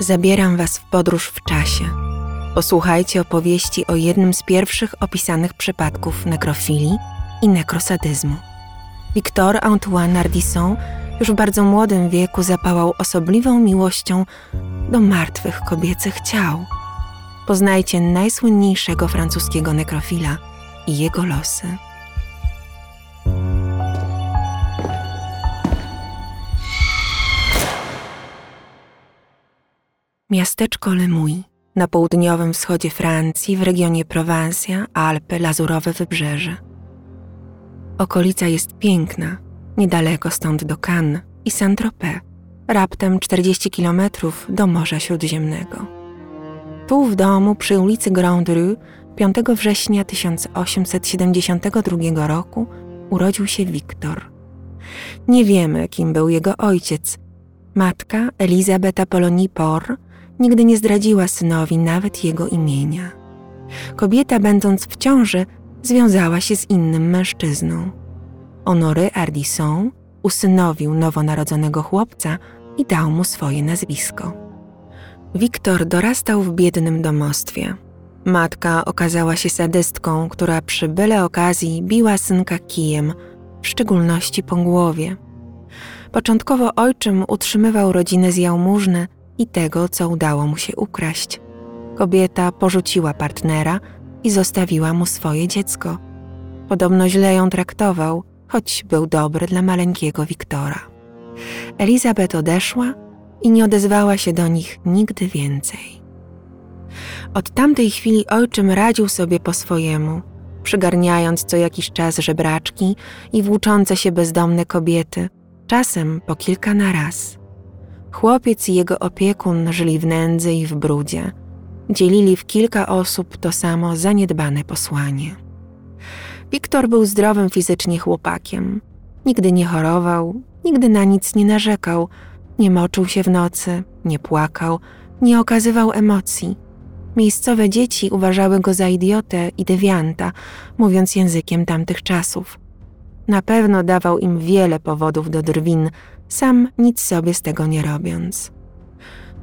Zabieram Was w podróż w czasie. Posłuchajcie opowieści o jednym z pierwszych opisanych przypadków nekrofilii i nekrosadyzmu. Victor Antoine Ardisson już w bardzo młodym wieku zapałał osobliwą miłością do martwych kobiecych ciał. Poznajcie najsłynniejszego francuskiego nekrofila i jego losy. Miasteczko Lemuy na południowym wschodzie Francji w regionie Prowansja, Alpy, Lazurowe Wybrzeże. Okolica jest piękna, niedaleko stąd do Cannes i Saint-Tropez, raptem 40 kilometrów do Morza Śródziemnego. Tu w domu przy ulicy Grand Rue 5 września 1872 roku urodził się Wiktor. Nie wiemy, kim był jego ojciec. Matka Elizabeta Polonie Por nigdy nie zdradziła synowi nawet jego imienia. Kobieta, będąc w ciąży, związała się z innym mężczyzną. Honoré Ardisson usynowił nowonarodzonego chłopca i dał mu swoje nazwisko. Wiktor dorastał w biednym domostwie. Matka okazała się sadystką, która przy byle okazji biła synka kijem, w szczególności po głowie. Początkowo ojczym utrzymywał rodzinę z jałmużny i tego, co udało mu się ukraść. Kobieta porzuciła partnera i zostawiła mu swoje dziecko. Podobno źle ją traktował, choć był dobry dla maleńkiego Wiktora. Elizabeth odeszła i nie odezwała się do nich nigdy więcej. Od tamtej chwili ojczym radził sobie po swojemu, przygarniając co jakiś czas żebraczki i włóczące się bezdomne kobiety, czasem po kilka na raz. Chłopiec i jego opiekun żyli w nędzy i w brudzie. Dzielili w kilka osób to samo zaniedbane posłanie. Wiktor był zdrowym fizycznie chłopakiem. Nigdy nie chorował, nigdy na nic nie narzekał, nie moczył się w nocy, nie płakał, nie okazywał emocji. Miejscowe dzieci uważały go za idiotę i dewianta, mówiąc językiem tamtych czasów. Na pewno dawał im wiele powodów do drwin, sam nic sobie z tego nie robiąc.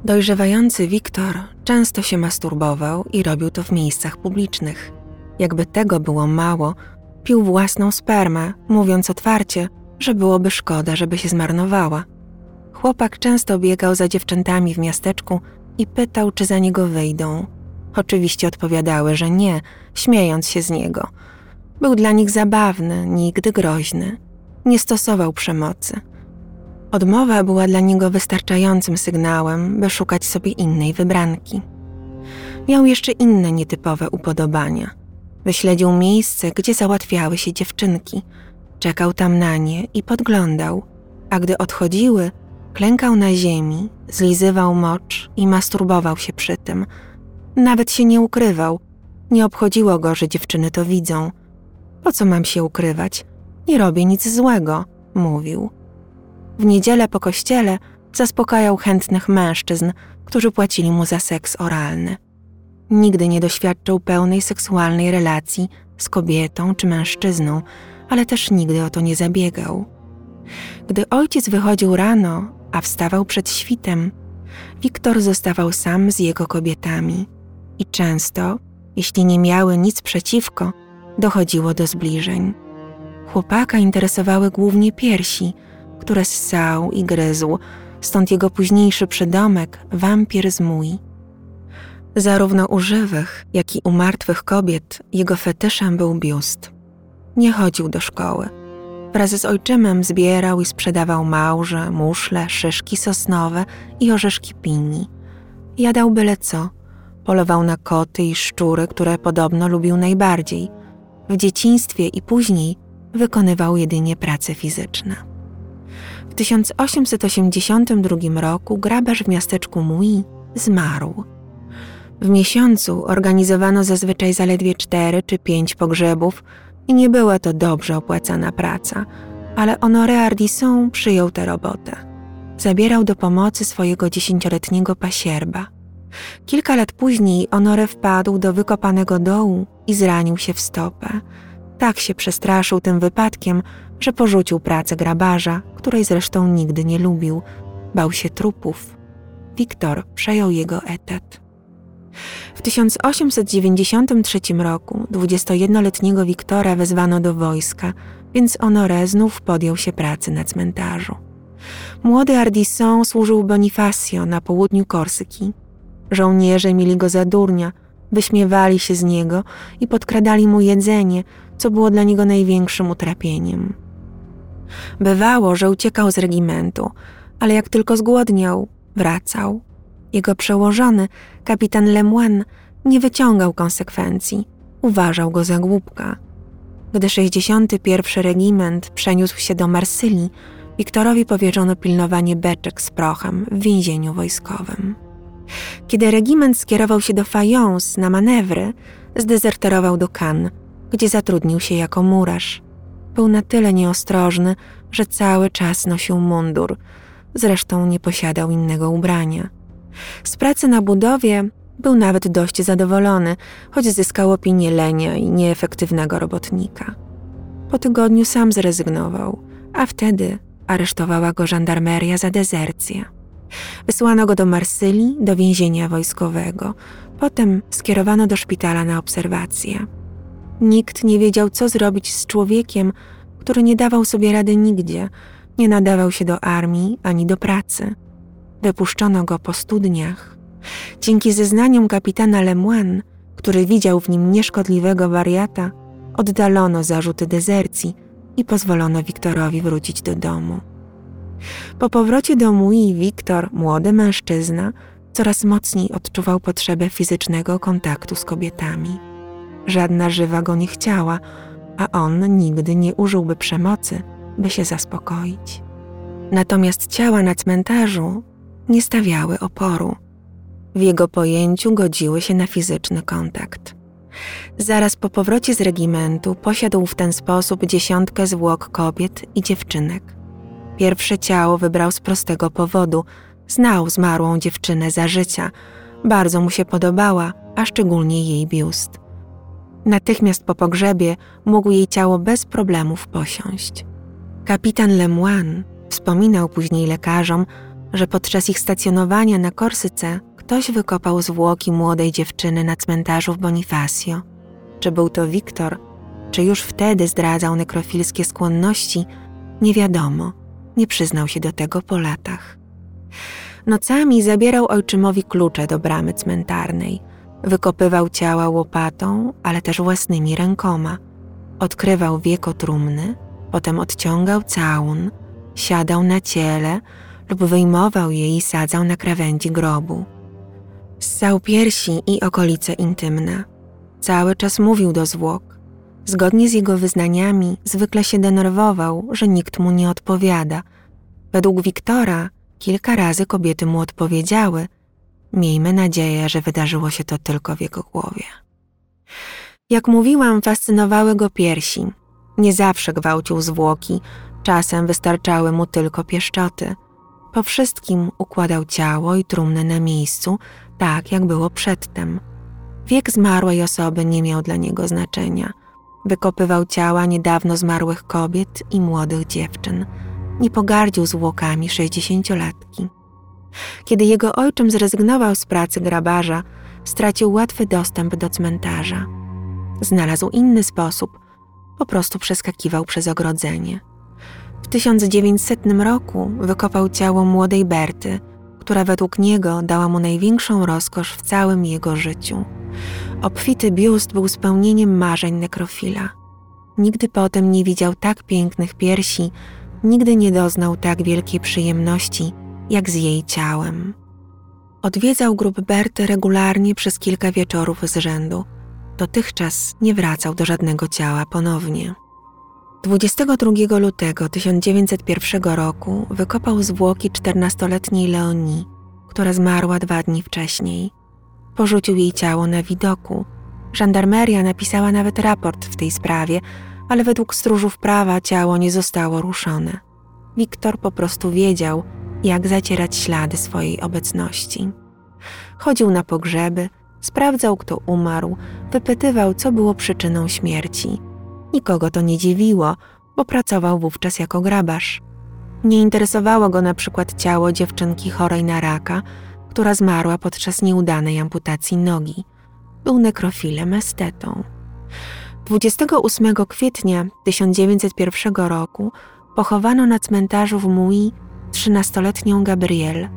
Dojrzewający Wiktor często się masturbował i robił to w miejscach publicznych. Jakby tego było mało, pił własną spermę, mówiąc otwarcie, że byłoby szkoda, żeby się zmarnowała. Chłopak często biegał za dziewczętami w miasteczku i pytał, czy za niego wyjdą. Oczywiście odpowiadały, że nie, śmiejąc się z niego. Był dla nich zabawny, nigdy groźny. Nie stosował przemocy. Odmowa była dla niego wystarczającym sygnałem, by szukać sobie innej wybranki. Miał jeszcze inne nietypowe upodobania. Wyśledził miejsce, gdzie załatwiały się dziewczynki. Czekał tam na nie i podglądał, a gdy odchodziły, klękał na ziemi, zlizywał mocz i masturbował się przy tym. Nawet się nie ukrywał. Nie obchodziło go, że dziewczyny to widzą. Po co mam się ukrywać? Nie robię nic złego, mówił. W niedzielę po kościele zaspokajał chętnych mężczyzn, którzy płacili mu za seks oralny. Nigdy nie doświadczył pełnej seksualnej relacji z kobietą czy mężczyzną, ale też nigdy o to nie zabiegał. Gdy ojciec wychodził rano, a wstawał przed świtem, Wiktor zostawał sam z jego kobietami i często, jeśli nie miały nic przeciwko, dochodziło do zbliżeń. Chłopaka interesowały głównie piersi, które ssał i gryzł, stąd jego późniejszy przydomek wampir z mój. Zarówno u żywych, jak i u martwych kobiet jego fetyszem był biust. Nie chodził do szkoły. Wraz z ojczymem zbierał i sprzedawał małże, muszle, szyszki sosnowe i orzeszki pini. Jadał byle co. Polował na koty i szczury, które podobno lubił najbardziej. W dzieciństwie i później wykonywał jedynie prace fizyczne. W 1882 roku grabarz w miasteczku Mui zmarł. W miesiącu organizowano zazwyczaj zaledwie cztery czy pięć pogrzebów i nie była to dobrze opłacana praca, ale Honoré Ardisson przyjął tę robotę. Zabierał do pomocy swojego dziesięcioletniego pasierba. Kilka lat później Honoré wpadł do wykopanego dołu i zranił się w stopę. Tak się przestraszył tym wypadkiem, że porzucił pracę grabarza, której zresztą nigdy nie lubił. Bał się trupów. Wiktor przejął jego etat. W 1893 roku 21-letniego Wiktora wezwano do wojska, więc Honoré znów podjął się pracy na cmentarzu. Młody Ardisson służył Bonifacio na południu Korsyki. Żołnierze mieli go za durnia, wyśmiewali się z niego i podkradali mu jedzenie, co było dla niego największym utrapieniem. Bywało, że uciekał z regimentu, ale jak tylko zgłodniał, wracał. Jego przełożony, kapitan Lemoine, nie wyciągał konsekwencji, uważał go za głupka. Gdy 61. regiment przeniósł się do Marsylii, Wiktorowi powierzono pilnowanie beczek z prochem w więzieniu wojskowym. Kiedy regiment skierował się do Fayence na manewry, zdezerterował do Cannes, gdzie zatrudnił się jako murarz. Był na tyle nieostrożny, że cały czas nosił mundur, zresztą nie posiadał innego ubrania. Z pracy na budowie był nawet dość zadowolony, choć zyskał opinię lenia i nieefektywnego robotnika. Po tygodniu sam zrezygnował, a wtedy aresztowała go żandarmeria za dezercję. Wysłano go do Marsylii, do więzienia wojskowego. Potem skierowano do szpitala na obserwację. Nikt nie wiedział, co zrobić z człowiekiem, który nie dawał sobie rady nigdzie, nie nadawał się do armii ani do pracy. Wypuszczono go po studniach. Dzięki zeznaniom kapitana Lemoine, który widział w nim nieszkodliwego wariata, oddalono zarzuty dezercji i pozwolono Wiktorowi wrócić do domu. Po powrocie do Mui Wiktor, młody mężczyzna, coraz mocniej odczuwał potrzebę fizycznego kontaktu z kobietami. Żadna żywa go nie chciała, a on nigdy nie użyłby przemocy, by się zaspokoić. Natomiast ciała na cmentarzu nie stawiały oporu. W jego pojęciu godziły się na fizyczny kontakt. Zaraz po powrocie z regimentu posiadł w ten sposób dziesiątkę zwłok kobiet i dziewczynek. Pierwsze ciało wybrał z prostego powodu. Znał zmarłą dziewczynę za życia. Bardzo mu się podobała, a szczególnie jej biust. Natychmiast po pogrzebie mógł jej ciało bez problemów posiąść. Kapitan Lemoine wspominał później lekarzom, że podczas ich stacjonowania na Korsyce ktoś wykopał zwłoki młodej dziewczyny na cmentarzu w Bonifacio. Czy był to Wiktor, czy już wtedy zdradzał nekrofilskie skłonności, nie wiadomo nie przyznał się do tego po latach. Nocami zabierał ojczymowi klucze do bramy cmentarnej. Wykopywał ciała łopatą, ale też własnymi rękoma. Odkrywał wieko trumny, potem odciągał całun, siadał na ciele lub wyjmował je i sadzał na krawędzi grobu. Ssał piersi i okolice intymne. Cały czas mówił do zwłok, Zgodnie z jego wyznaniami, zwykle się denerwował, że nikt mu nie odpowiada. Według Wiktora kilka razy kobiety mu odpowiedziały. Miejmy nadzieję, że wydarzyło się to tylko w jego głowie. Jak mówiłam, fascynowały go piersi. Nie zawsze gwałcił zwłoki, czasem wystarczały mu tylko pieszczoty. Po wszystkim układał ciało i trumnę na miejscu, tak jak było przedtem. Wiek zmarłej osoby nie miał dla niego znaczenia – Wykopywał ciała niedawno zmarłych kobiet i młodych dziewczyn. Nie pogardził zwłokami sześćdziesięciolatki. Kiedy jego ojczym zrezygnował z pracy grabarza, stracił łatwy dostęp do cmentarza. Znalazł inny sposób, po prostu przeskakiwał przez ogrodzenie. W 1900 roku wykopał ciało młodej Berty, która według niego dała mu największą rozkosz w całym jego życiu. Obfity biust był spełnieniem marzeń nekrofila. Nigdy potem nie widział tak pięknych piersi, nigdy nie doznał tak wielkiej przyjemności, jak z jej ciałem. Odwiedzał grób Berty regularnie przez kilka wieczorów z rzędu. Dotychczas nie wracał do żadnego ciała ponownie. 22 lutego 1901 roku wykopał zwłoki 14-letniej Leonii, która zmarła dwa dni wcześniej. Porzucił jej ciało na widoku. Żandarmeria napisała nawet raport w tej sprawie, ale według stróżów prawa ciało nie zostało ruszone. Wiktor po prostu wiedział, jak zacierać ślady swojej obecności. Chodził na pogrzeby, sprawdzał, kto umarł, wypytywał, co było przyczyną śmierci. Nikogo to nie dziwiło, bo pracował wówczas jako grabarz. Nie interesowało go na przykład ciało dziewczynki chorej na raka, która zmarła podczas nieudanej amputacji nogi. Był nekrofilem estetą. 28 kwietnia 1901 roku pochowano na cmentarzu w Mui 13-letnią Gabrielle.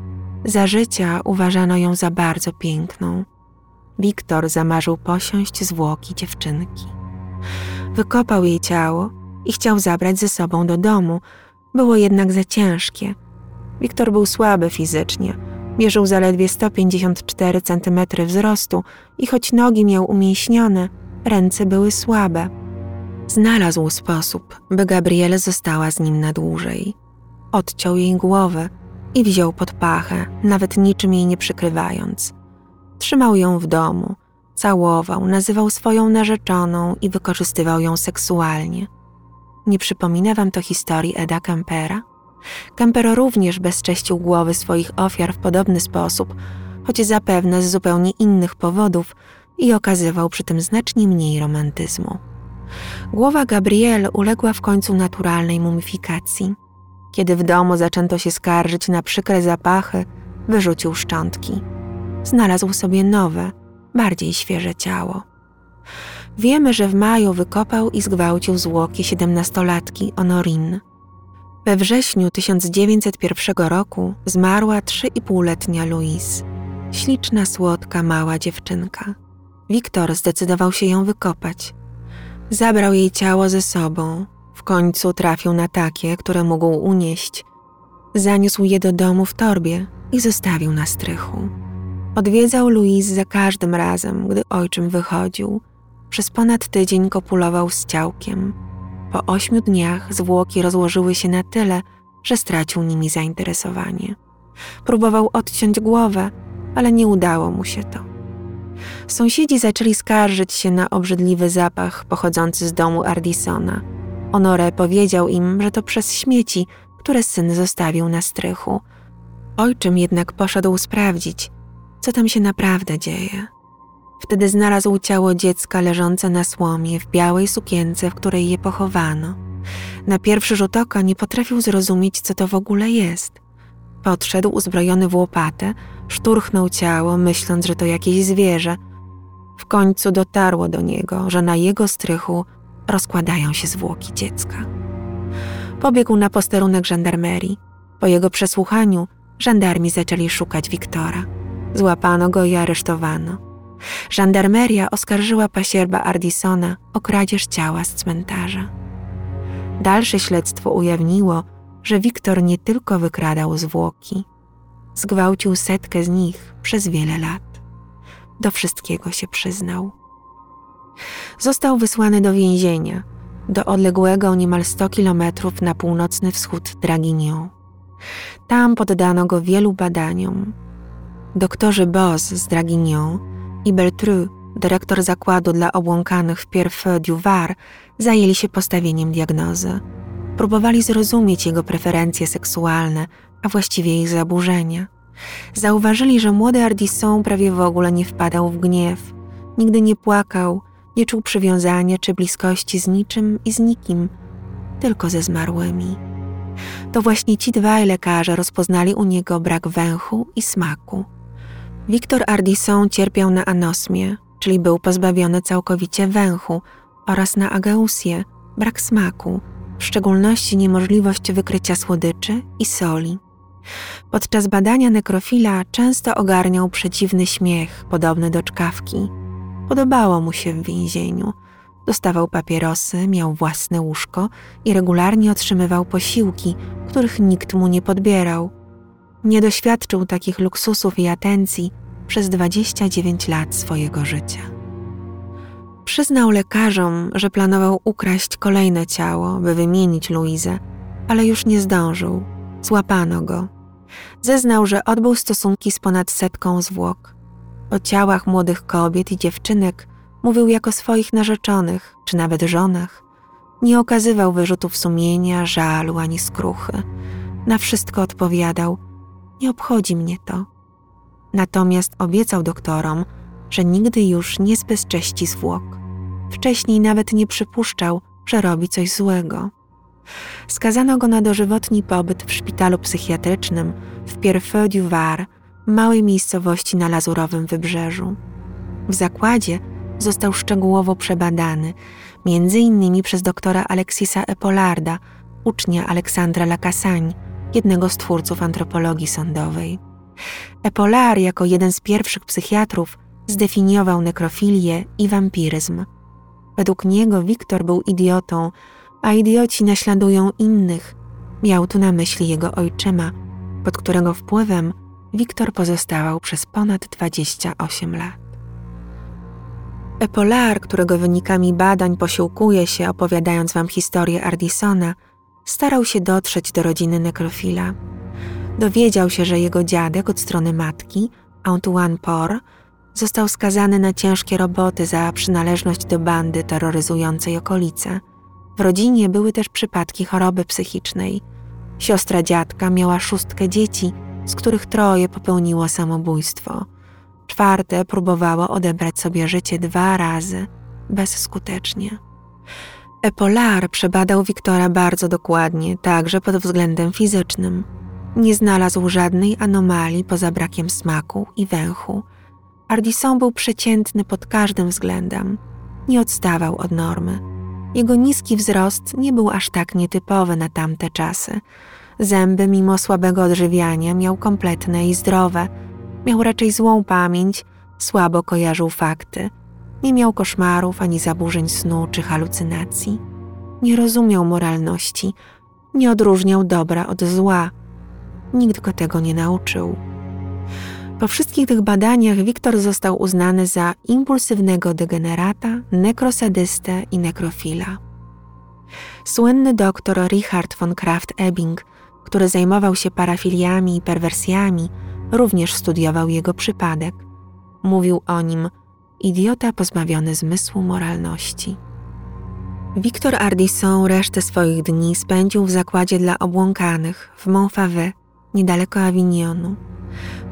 Za życia uważano ją za bardzo piękną. Wiktor zamarzył posiąść zwłoki dziewczynki. Wykopał jej ciało i chciał zabrać ze sobą do domu. Było jednak za ciężkie. Wiktor był słaby fizycznie. Mierzył zaledwie 154 cm wzrostu i choć nogi miał umięśnione, ręce były słabe. Znalazł sposób, by Gabriele została z nim na dłużej. Odciął jej głowę i wziął pod pachę, nawet niczym jej nie przykrywając. Trzymał ją w domu, całował, nazywał swoją narzeczoną i wykorzystywał ją seksualnie. Nie przypomina wam to historii Eda Kempera? Kempero również bezcześcił głowy swoich ofiar w podobny sposób, choć zapewne z zupełnie innych powodów i okazywał przy tym znacznie mniej romantyzmu. Głowa Gabrielle uległa w końcu naturalnej mumifikacji. Kiedy w domu zaczęto się skarżyć na przykre zapachy, wyrzucił szczątki. Znalazł sobie nowe, bardziej świeże ciało. Wiemy, że w maju wykopał i zgwałcił zwłoki siedemnastolatki Honorin. We wrześniu 1901 roku zmarła trzyipółletnia Louise. Śliczna, słodka, mała dziewczynka. Wiktor zdecydował się ją wykopać. Zabrał jej ciało ze sobą. W końcu trafił na takie, które mógł unieść. Zaniósł je do domu w torbie i zostawił na strychu. Odwiedzał Louise za każdym razem, gdy ojczym wychodził. Przez ponad tydzień kopulował z ciałkiem. Po ośmiu dniach zwłoki rozłożyły się na tyle, że stracił nimi zainteresowanie. Próbował odciąć głowę, ale nie udało mu się to. Sąsiedzi zaczęli skarżyć się na obrzydliwy zapach pochodzący z domu Ardisona. Honore powiedział im, że to przez śmieci, które syn zostawił na strychu. Ojczym jednak poszedł sprawdzić, co tam się naprawdę dzieje. Wtedy znalazł ciało dziecka leżące na słomie w białej sukience, w której je pochowano. Na pierwszy rzut oka nie potrafił zrozumieć, co to w ogóle jest. Podszedł uzbrojony w łopatę, szturchnął ciało, myśląc, że to jakieś zwierzę. W końcu dotarło do niego, że na jego strychu rozkładają się zwłoki dziecka. Pobiegł na posterunek żandarmerii. Po jego przesłuchaniu żandarmi zaczęli szukać Wiktora. Złapano go i aresztowano. Żandarmeria oskarżyła pasierba Ardisona o kradzież ciała z cmentarza. Dalsze śledztwo ujawniło, że Wiktor nie tylko wykradał zwłoki, zgwałcił setkę z nich przez wiele lat. Do wszystkiego się przyznał. Został wysłany do więzienia, do odległego niemal 100 kilometrów na północny wschód Draguignan. Tam poddano go wielu badaniom. Doktorzy Boz z Draguignan i Beltru, dyrektor zakładu dla obłąkanych w Pierre du Var, zajęli się postawieniem diagnozy. Próbowali zrozumieć jego preferencje seksualne, a właściwie ich zaburzenia. Zauważyli, że młody Ardisson prawie w ogóle nie wpadał w gniew, nigdy nie płakał, nie czuł przywiązania czy bliskości z niczym i z nikim, tylko ze zmarłymi. To właśnie ci dwaj lekarze rozpoznali u niego brak węchu i smaku. Wiktor Ardisson cierpiał na anosmię, czyli był pozbawiony całkowicie węchu, oraz na ageusję, brak smaku, w szczególności niemożliwość wykrycia słodyczy i soli. Podczas badania nekrofila często ogarniał przeciwny śmiech, podobny do czkawki. Podobało mu się w więzieniu. Dostawał papierosy, miał własne łóżko i regularnie otrzymywał posiłki, których nikt mu nie podbierał. Nie doświadczył takich luksusów i atencji przez 29 lat swojego życia. Przyznał lekarzom, że planował ukraść kolejne ciało, by wymienić Luizę, ale już nie zdążył. Złapano go. Zeznał, że odbył stosunki z ponad setką zwłok. O ciałach młodych kobiet i dziewczynek mówił jako swoich narzeczonych, czy nawet żonach. Nie okazywał wyrzutów sumienia, żalu ani skruchy. Na wszystko odpowiadał: Nie obchodzi mnie to. Natomiast obiecał doktorom, że nigdy już nie zbezcześci zwłok. Wcześniej nawet nie przypuszczał, że robi coś złego. Skazano go na dożywotni pobyt w szpitalu psychiatrycznym w Pierrefeu du Var, małej miejscowości na lazurowym wybrzeżu. W zakładzie został szczegółowo przebadany, między innymi przez doktora Alexisa Epolarda, ucznia Aleksandra Lacassagne, jednego z twórców antropologii sądowej. Epolar jako jeden z pierwszych psychiatrów zdefiniował nekrofilię i wampiryzm. Według niego Wiktor był idiotą, a idioci naśladują innych. Miał tu na myśli jego ojczyma, pod którego wpływem Wiktor pozostawał przez ponad 28 lat. Epolar, którego wynikami badań posiłkuje się opowiadając wam historię Ardisona, starał się dotrzeć do rodziny nekrofila. Dowiedział się, że jego dziadek od strony matki, Antoine Por, został skazany na ciężkie roboty za przynależność do bandy terroryzującej okolice. W rodzinie były też przypadki choroby psychicznej. Siostra dziadka miała szóstkę dzieci, z których troje popełniło samobójstwo. Czwarte próbowało odebrać sobie życie dwa razy, bezskutecznie. Epolar przebadał Wiktora bardzo dokładnie, także pod względem fizycznym. Nie znalazł żadnej anomalii poza brakiem smaku i węchu. Ardisson był przeciętny pod każdym względem. Nie odstawał od normy. Jego niski wzrost nie był aż tak nietypowy na tamte czasy. Zęby, mimo słabego odżywiania, miał kompletne i zdrowe. Miał raczej złą pamięć, słabo kojarzył fakty. Nie miał koszmarów ani zaburzeń snu czy halucynacji. Nie rozumiał moralności, nie odróżniał dobra od zła. Nikt go tego nie nauczył. Po wszystkich tych badaniach Wiktor został uznany za impulsywnego degenerata, nekrosadystę i nekrofila. Słynny doktor Richard von Kraft-Ebing, który zajmował się parafiliami i perwersjami, również studiował jego przypadek. Mówił o nim idiota pozbawiony zmysłu moralności. Wiktor Ardisson resztę swoich dni spędził w zakładzie dla obłąkanych w Montfavet, niedaleko Avignonu.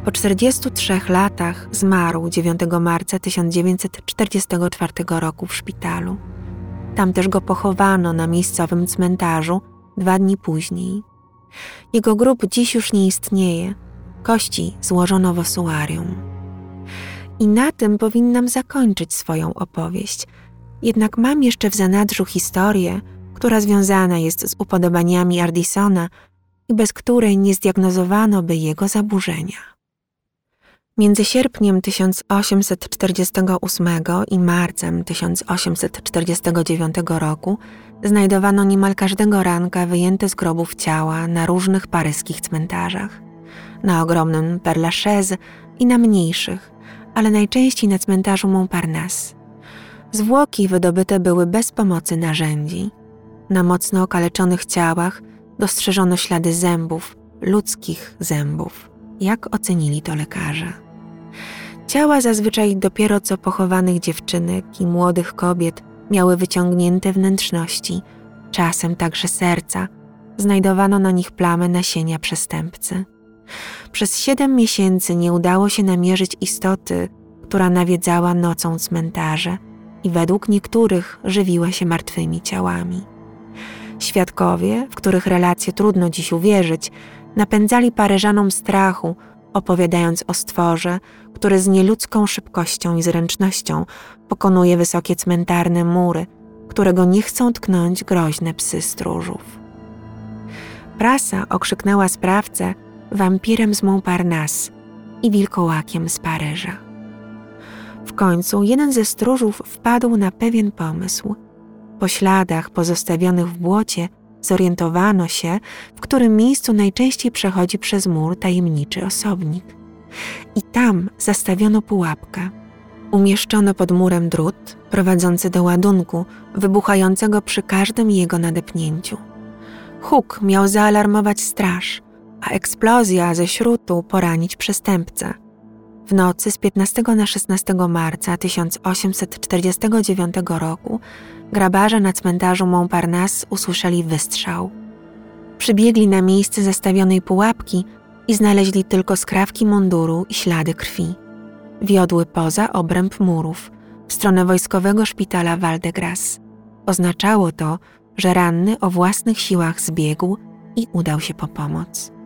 Po 43 latach zmarł 9 marca 1944 roku w szpitalu. Tam też go pochowano na miejscowym cmentarzu dwa dni później. Jego grób dziś już nie istnieje. Kości złożono w osuarium. I na tym powinnam zakończyć swoją opowieść. Jednak mam jeszcze w zanadrzu historię, która związana jest z upodobaniami Ardisona i bez której nie zdiagnozowano by jego zaburzenia. Między sierpniem 1848 i marcem 1849 roku znajdowano niemal każdego ranka wyjęte z grobów ciała na różnych paryskich cmentarzach. Na ogromnym Père Lachaise i na mniejszych, ale najczęściej na cmentarzu Montparnasse. Zwłoki wydobyte były bez pomocy narzędzi. Na mocno okaleczonych ciałach dostrzeżono ślady zębów, ludzkich zębów. Jak ocenili to lekarze? Ciała zazwyczaj dopiero co pochowanych dziewczynek i młodych kobiet miały wyciągnięte wnętrzności, czasem także serca. Znajdowano na nich plamy nasienia przestępcy. Przez siedem miesięcy nie udało się namierzyć istoty, która nawiedzała nocą cmentarze i według niektórych żywiła się martwymi ciałami. Świadkowie, w których relacje trudno dziś uwierzyć, napędzali Paryżanom strachu, opowiadając o stworze, który z nieludzką szybkością i zręcznością pokonuje wysokie cmentarne mury, którego nie chcą tknąć groźne psy stróżów. Prasa okrzyknęła sprawcę wampirem z Montparnasse i wilkołakiem z Paryża. W końcu jeden ze stróżów wpadł na pewien pomysł. Po śladach pozostawionych w błocie zorientowano się, w którym miejscu najczęściej przechodzi przez mur tajemniczy osobnik. I tam zastawiono pułapkę. Umieszczono pod murem drut prowadzący do ładunku, wybuchającego przy każdym jego nadepnięciu. Huk miał zaalarmować straż, a eksplozja ze śrutu poranić przestępcę. W nocy z 15 na 16 marca 1849 roku grabarze na cmentarzu Montparnasse usłyszeli wystrzał. Przybiegli na miejsce zastawionej pułapki i znaleźli tylko skrawki munduru i ślady krwi. Wiodły poza obręb murów, w stronę wojskowego szpitala Val-de-Grace. Oznaczało to, że ranny o własnych siłach zbiegł i udał się po pomoc.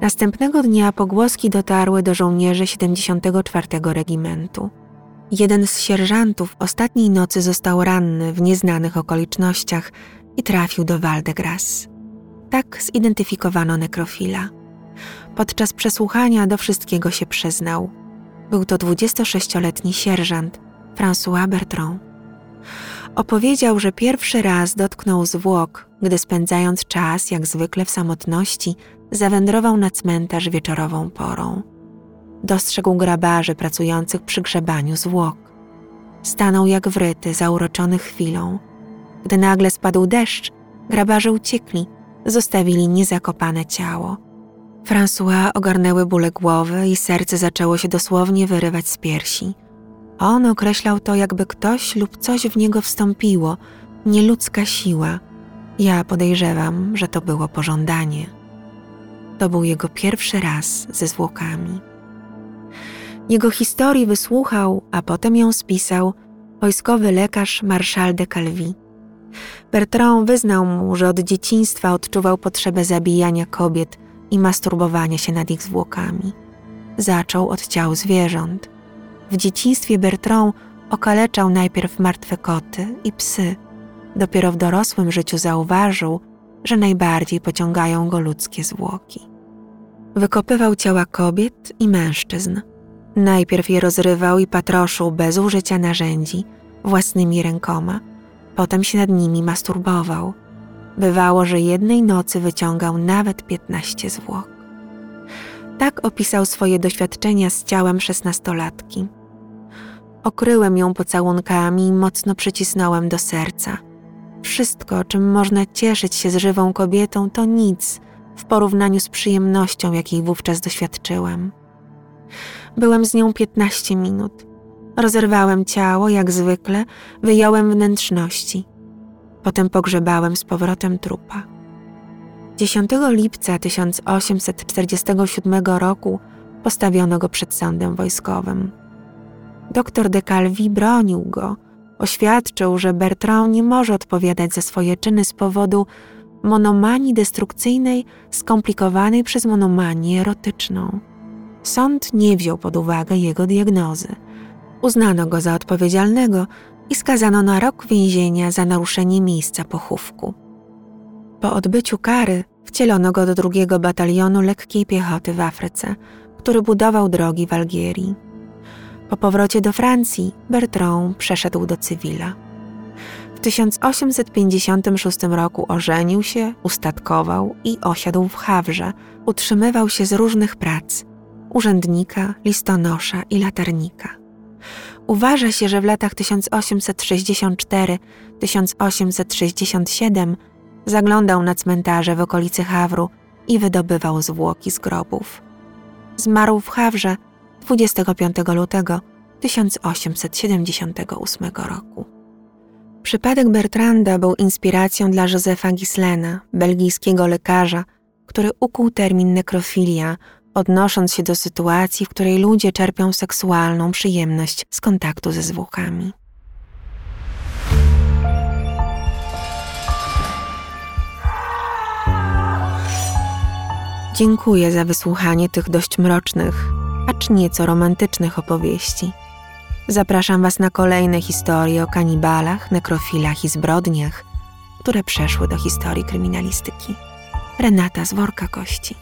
Następnego dnia pogłoski dotarły do żołnierzy 74 regimentu. Jeden z sierżantów ostatniej nocy został ranny w nieznanych okolicznościach i trafił do Valdegras. Tak zidentyfikowano nekrofila. Podczas przesłuchania do wszystkiego się przyznał. Był to 26-letni sierżant François Bertrand. Opowiedział, że pierwszy raz dotknął zwłok, gdy spędzając czas, jak zwykle w samotności, zawędrował na cmentarz wieczorową porą. Dostrzegł grabarzy pracujących przy grzebaniu zwłok. Stanął jak wryty, zauroczony chwilą. Gdy nagle spadł deszcz, grabarze uciekli, zostawili niezakopane ciało. François ogarnęły bóle głowy i serce zaczęło się dosłownie wyrywać z piersi. On określał to, jakby ktoś lub coś w niego wstąpiło, nieludzka siła. Ja podejrzewam, że to było pożądanie. To był jego pierwszy raz ze zwłokami. Jego historii wysłuchał, a potem ją spisał wojskowy lekarz Marszal de Calvi. Bertrand wyznał mu, że od dzieciństwa odczuwał potrzebę zabijania kobiet i masturbowania się nad ich zwłokami. Zaczął od ciał zwierząt. W dzieciństwie Bertrand okaleczał najpierw martwe koty i psy. Dopiero w dorosłym życiu zauważył, że najbardziej pociągają go ludzkie zwłoki. Wykopywał ciała kobiet i mężczyzn. Najpierw je rozrywał i patroszył bez użycia narzędzi, własnymi rękoma, potem się nad nimi masturbował. Bywało, że jednej nocy wyciągał nawet piętnaście zwłok. Tak opisał swoje doświadczenia z ciałem szesnastolatki. Okryłem ją pocałunkami i mocno przycisnąłem do serca. Wszystko, czym można cieszyć się z żywą kobietą, to nic w porównaniu z przyjemnością, jakiej wówczas doświadczyłem. Byłem z nią piętnaście minut. Rozerwałem ciało, jak zwykle, wyjąłem wnętrzności. Potem pogrzebałem z powrotem trupa. 10 lipca 1847 roku postawiono go przed sądem wojskowym. Doktor de Calvi bronił go, oświadczył, że Bertrand nie może odpowiadać za swoje czyny z powodu monomanii destrukcyjnej skomplikowanej przez monomanię erotyczną. Sąd nie wziął pod uwagę jego diagnozy. Uznano go za odpowiedzialnego i skazano na rok więzienia za naruszenie miejsca pochówku. Po odbyciu kary wcielono go do drugiego batalionu lekkiej piechoty w Afryce, który budował drogi w Algierii. Po powrocie do Francji Bertrand przeszedł do cywila. W 1856 roku ożenił się, ustatkował i osiadł w Hawrze. Utrzymywał się z różnych prac urzędnika, listonosza i latarnika. Uważa się, że w latach 1864-1867 zaglądał na cmentarze w okolicy Hawru i wydobywał zwłoki z grobów. Zmarł w Hawrze 25 lutego 1878 roku. Przypadek Bertranda był inspiracją dla Józefa Gislena, belgijskiego lekarza, który ukuł termin nekrofilia, odnosząc się do sytuacji, w której ludzie czerpią seksualną przyjemność z kontaktu ze zwłokami. Dziękuję za wysłuchanie tych dość mrocznych, acz nieco romantycznych opowieści. Zapraszam Was na kolejne historie o kanibalach, nekrofilach i zbrodniach, które przeszły do historii kryminalistyki. Renata z worka kości.